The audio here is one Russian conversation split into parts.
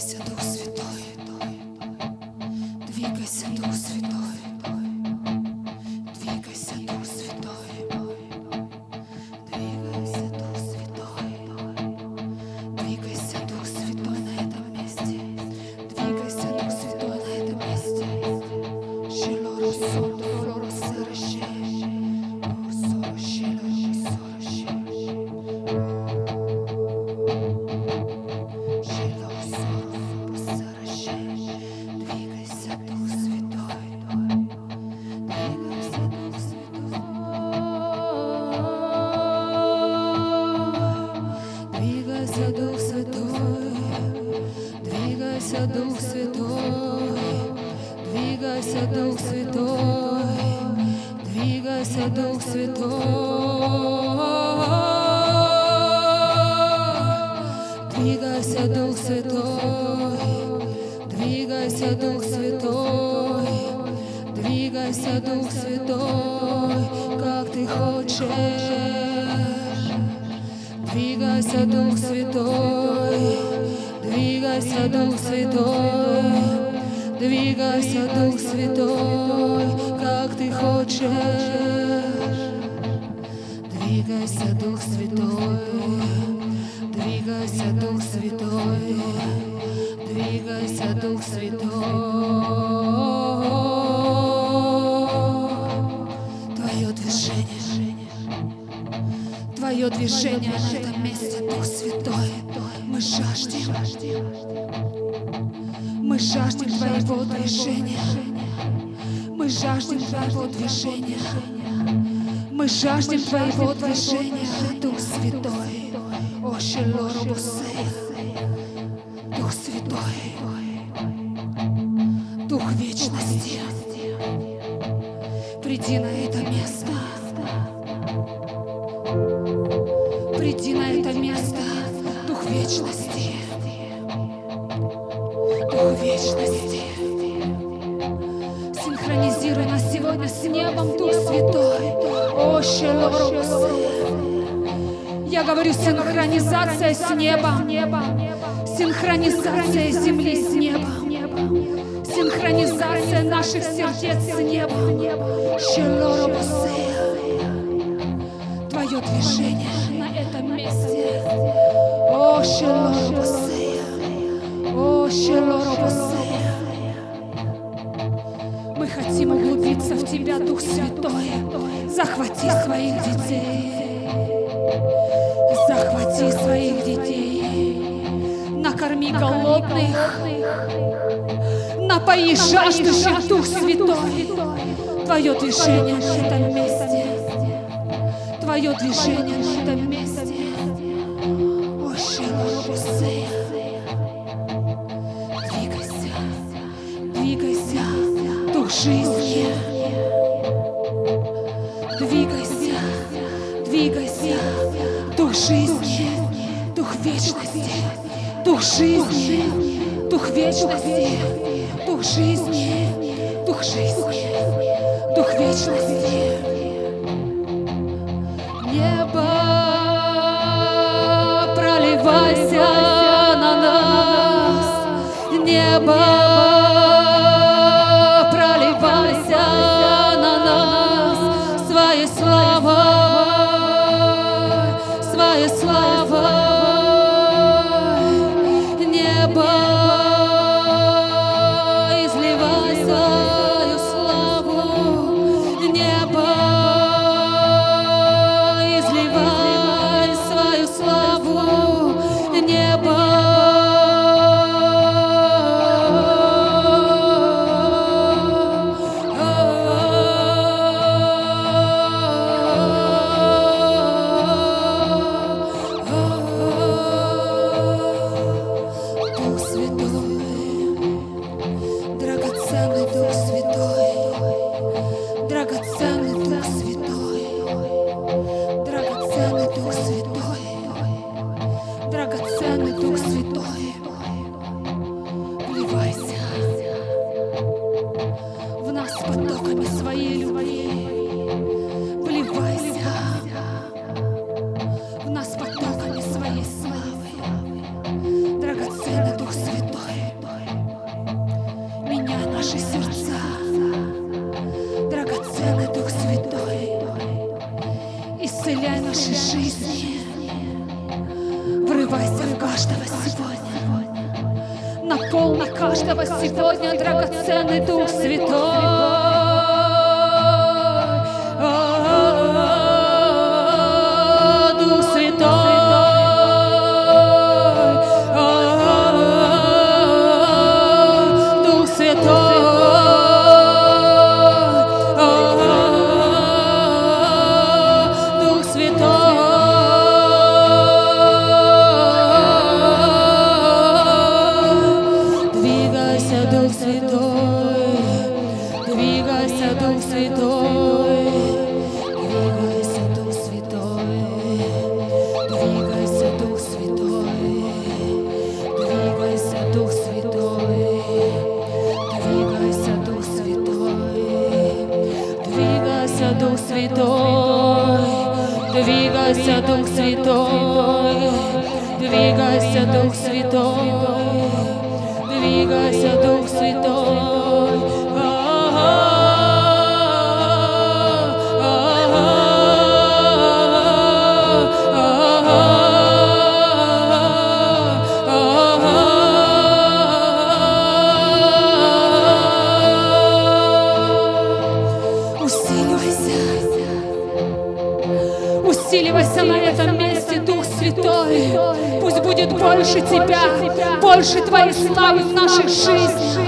Христя. Святой, двигайся, Дух Святой, двигайся, Дух Святой, как ты хочешь. Двигайся, Дух Святой, двигайся, Дух Святой, двигайся, Дух Святой. Твое движение. Твое движение Мы жаждем. Мы жаждем Твоего движения. Мы жаждем Твоего движения. Мы жаждем Твоего движения, Дух Святой. О. Дух Святой. Дух вечности. Приди на это место. Приди на это место, вечности. Дух вечности. Синхронизируй нас сегодня с небом, Дух Святой. О, Я говорю синхронизация с небом. Синхронизация земли с небом. Синхронизация наших сердец с небом. Шелору Твое движение Дух Святой. Захвати своих детей. Захвати своих детей. Накорми голодных. Напои жаждущих, Дух Святой. Твое движение на этом месте. Твое движение на этом месте. О, Шилорубусея. Двигайся, жизни, Дух вечности, Дух жизни, Дух вечности, Дух жизни, Дух жизни, Дух вечности. Небо, проливайся на нас, небо, больше Тебя, больше Твоей славы в наших жизнях.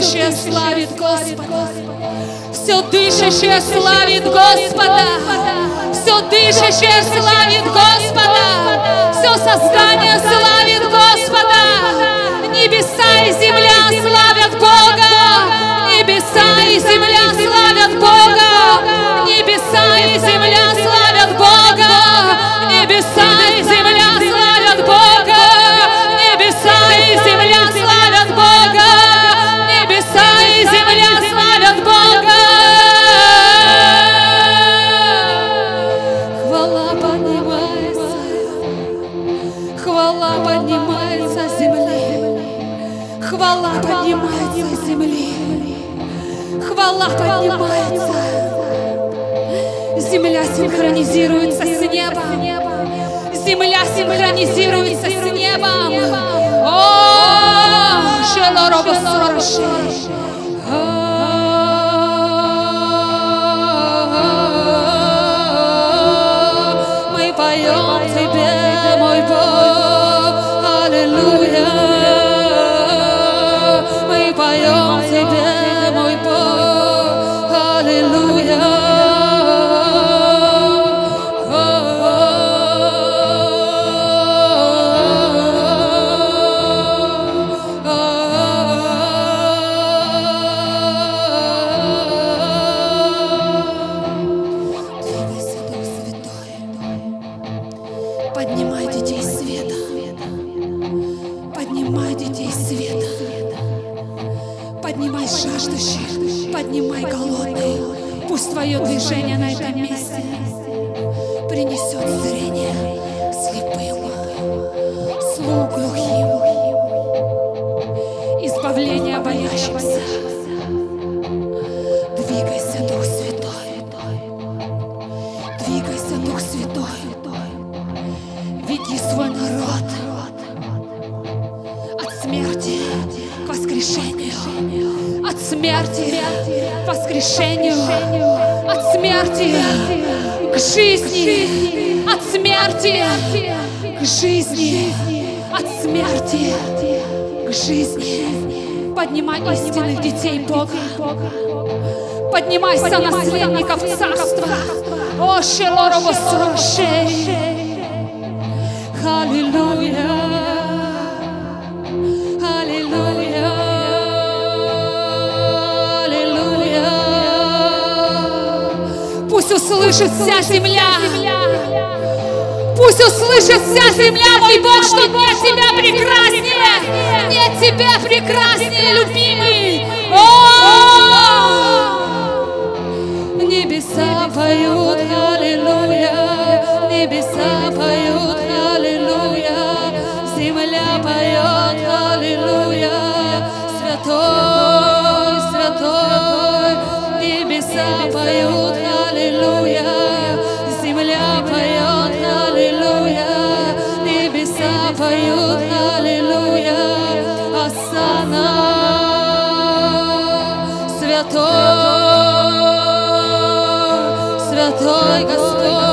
дышащее славит Господа. Все дышащее славит Господа. Все дышащее славит Господа. Все создание славит Господа. Небеса и земля славят Бога. Небеса и земля славят Бога. Небеса и земля славят Бога. Небеса и земля Хвала поднимается с земли. Хвала поднимается с земли. Хвала поднимается. Земля синхронизируется с небом. Земля синхронизируется с небом. О, Шелороба мы поем. Аллилуйя, мы поем тебе, мой Бог, Аллилуйя. Смерти к жизни, от смерти к жизни. Поднимай истинных детей Бога. Поднимайся, наследников царства. О. Аллилуйя. Аллилуйя. Аллилуйя. Пусть услышит вся земля. Пусть услышит вся земля, мой Бог, что нет тебя прекраснее. Нет тебя прекраснее, любимый. О! Небеса поют, аллилуйя, небеса поют, аллилуйя, земля поет, аллилуйя, святой, святой, небеса поют, аллилуйя, святой, святой Господь,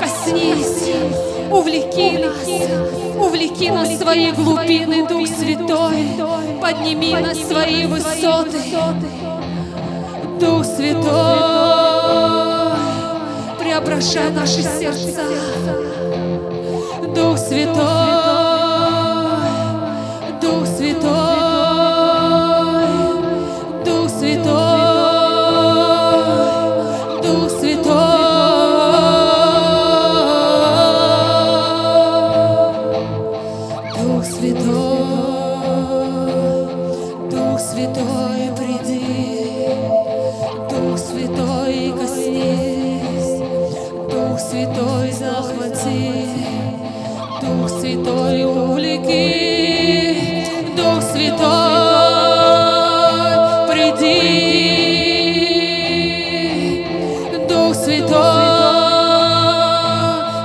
Коснись, увлеки нас, увлеки нас в свои глубины, Дух Святой. Подними нас в свои высоты. Дух Святой, преображай наши сердца. Дух Святой, Святой, приди, Дух Святой,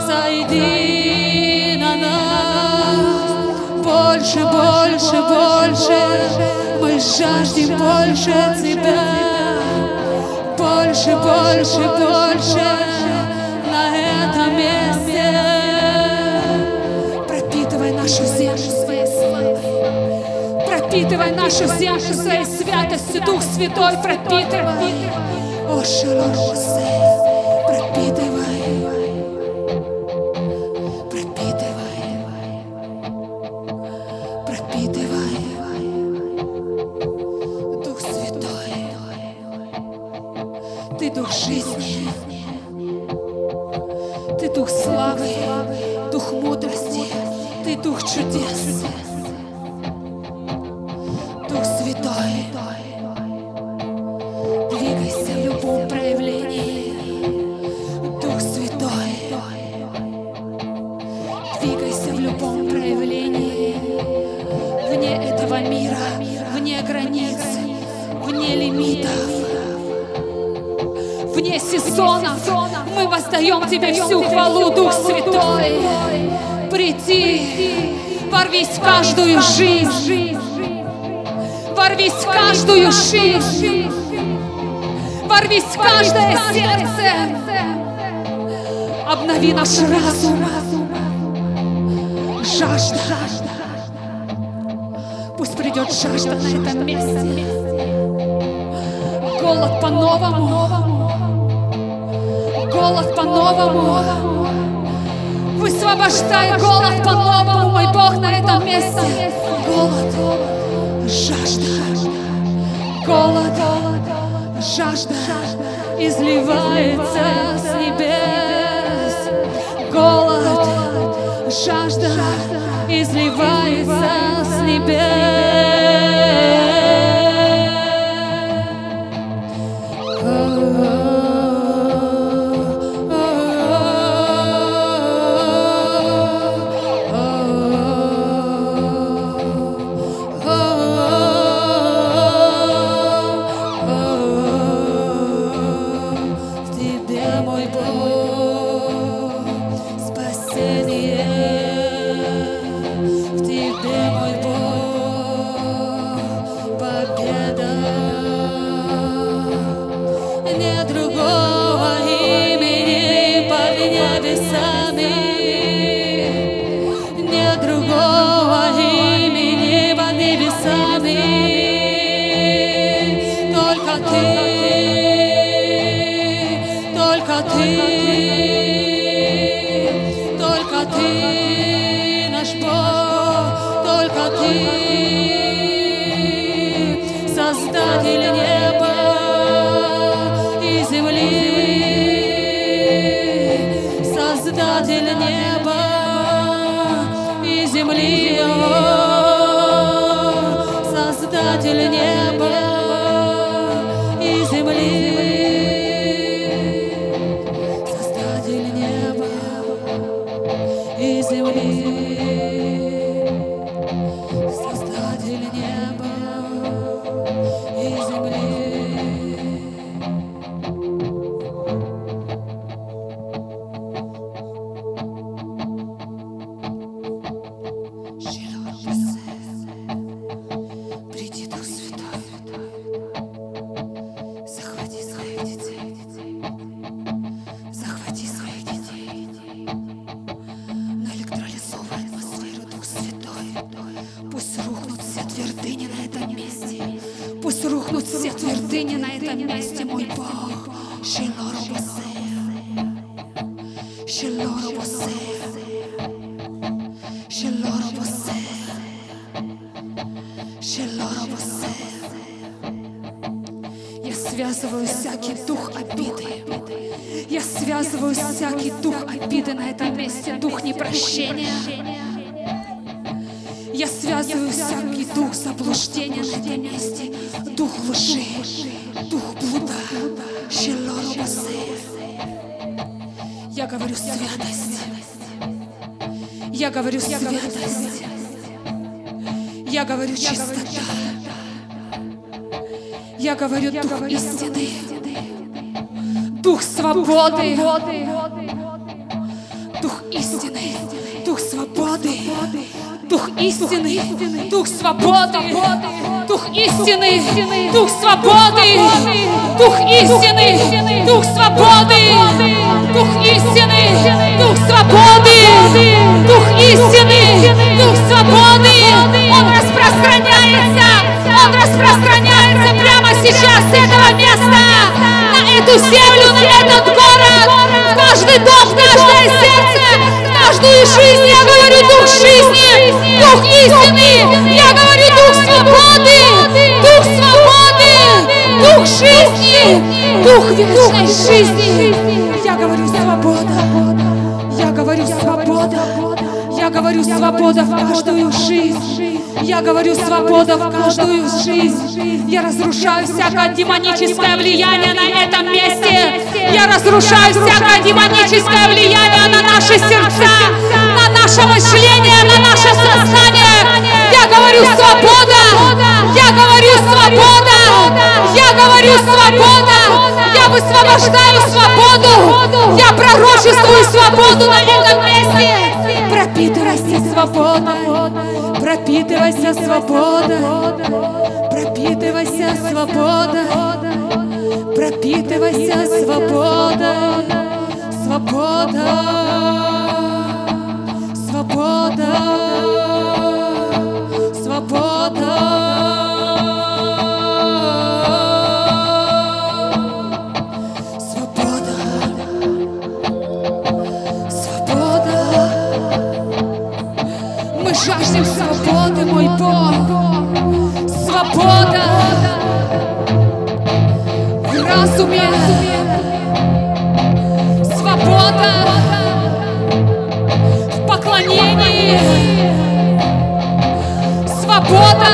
сойди на нас, больше, больше, больше, мы жаждем больше Тебя, больше, больше, больше Пропитывай нашу землю своей святостью, Дух Святой, пропитывай. О, Шалоросе, пропитывай. Пропитывай. Пропитывай. Дух Святой, Ты Дух жизни, Ты Дух славы, Дух мудрости, Ты Дух чудес. Святой, двигайся в любом проявлении. Дух Святой, двигайся в любом проявлении. Вне этого мира, вне границ, вне лимитов, вне сезонов. Мы воздаем Тебе всю хвалу, Дух Святой. Приди, Ворвись каждую жизнь. Ворвись в каждую жизнь. Ворвись в каждое сердце. Обнови наш разум. Жажда. Пусть придет жажда на этом месте. Голод по-новому. Голод по-новому. Высвобождай голод по-новому, мой Бог, на этом месте. Голод, жажда, голод, жажда изливается с небес. Голод, жажда изливается с В земли, Создатель неба и земли. Все твердыни на этом месте, мой Бог. Шилоро Босе, Шилоро Босе. Я связываю всякий дух обиды. Я связываю всякий дух обиды на этом месте, дух непрощения. Я связываю всякий дух заблуждения на этом месте, дух лжи, дух блуда. Я говорю святость. Я говорю святость. Я говорю чистота. Я говорю дух истины. Дух свободы. Дух истины. Дух истины. Дух свободы. Дух истины. Дух свободы. Дух истины. Дух свободы. Дух истины. Дух свободы. Дух истины. Дух свободы. Он распространяется. Он распространяется прямо сейчас с этого места на эту землю, на этот город, в каждый дом, в каждое сердце, каждую жизнь. Я говорю дух жизни, дух истины. Я говорю дух свободы, дух свободы, дух жизни, дух вечной жизни. Я говорю свобода. Я говорю свобода. Я говорю свобода в каждую жизнь. Я говорю свобода в каждую жизнь. Я разрушаю всякое демоническое влияние на этом месте. Я разрушаю всякое демоническое влияние на наши сердца, на наше мышление, на наше сознание. Я говорю свобода. Я говорю свобода. Я говорю свобода. Я высвобождаю свободу. Я пророчествую свободу на этом месте. Пропитывайся свободой. Пропитывайся свободой. Пропитывайся свободой. Пропитывайся свободой. Свобода. Свобода. Свобода. Мой Бог. Свобода. В разуме. Свобода. В поклонении. Свобода.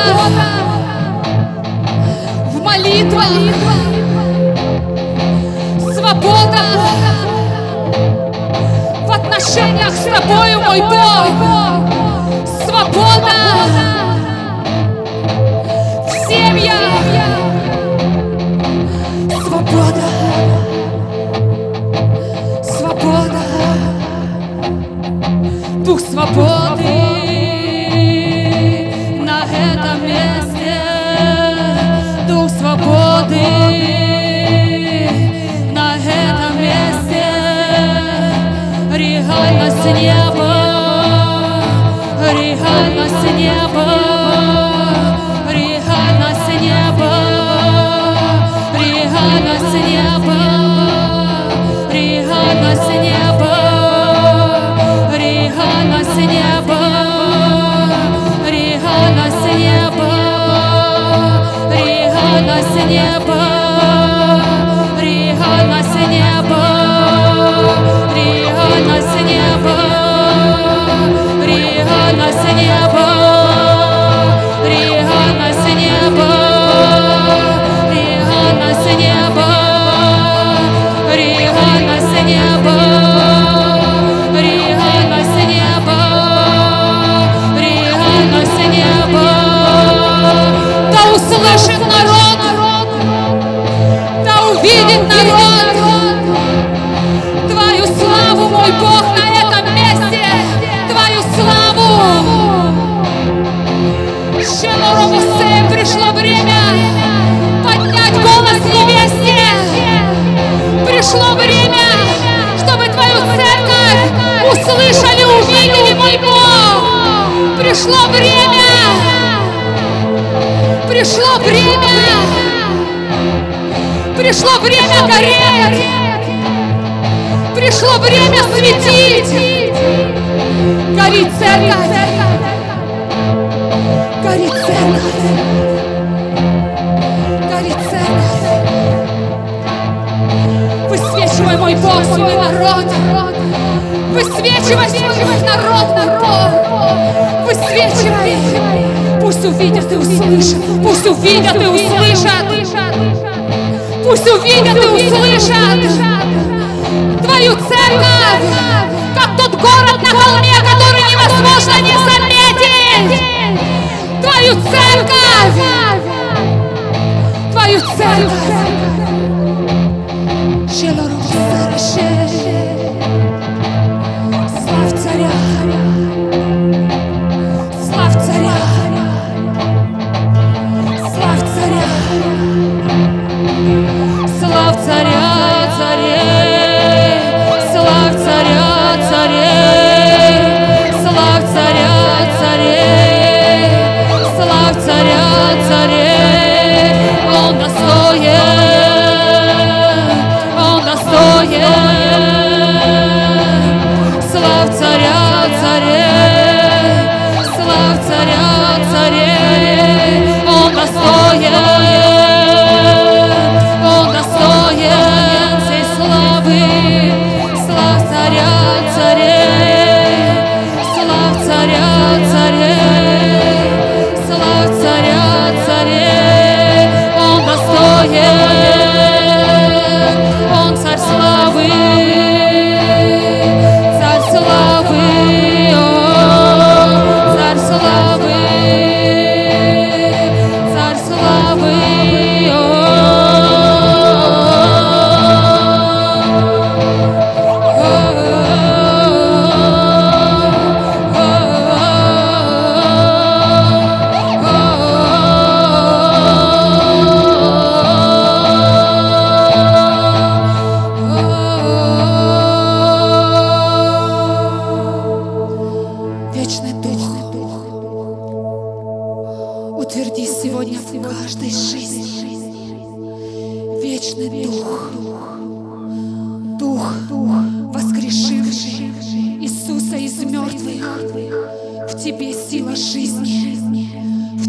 В молитвах. Свобода в отношениях с тобою, мой Бог. Seigneur. Пришло время. Пришло время. Пришло время гореть. Пришло время светить. Пусть увидят и услышат. Пусть увидят и услышат. Пусть увидят и услышат твою церковь, как тот город на холме, который невозможно не заметить. Твою церковь, твою церковь.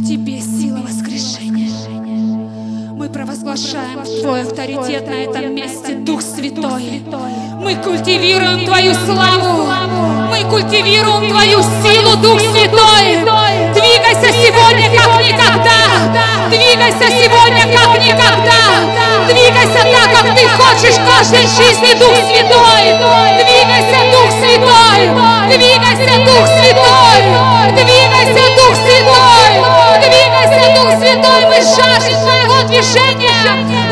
Тебе сила воскрешения. Мы провозглашаем Твой авторитет на этом месте, Дух Святой. Мы культивируем Твою славу, мы культивируем Твою силу, Дух Святой. Двигайся сегодня, как никогда. Двигайся сегодня, как никогда. Двигайся так, как Ты хочешь каждой жизни, Дух Святой. Двигайся, Дух Святой. Двигайся, Дух Святой. Двигайся, Святой. Мы жаждем Твоего движения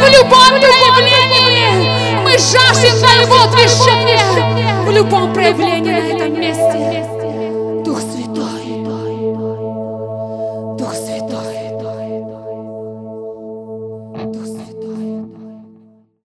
в любом проявлении. Мы жаждем Твоего движения в любом проявлении на этом месте.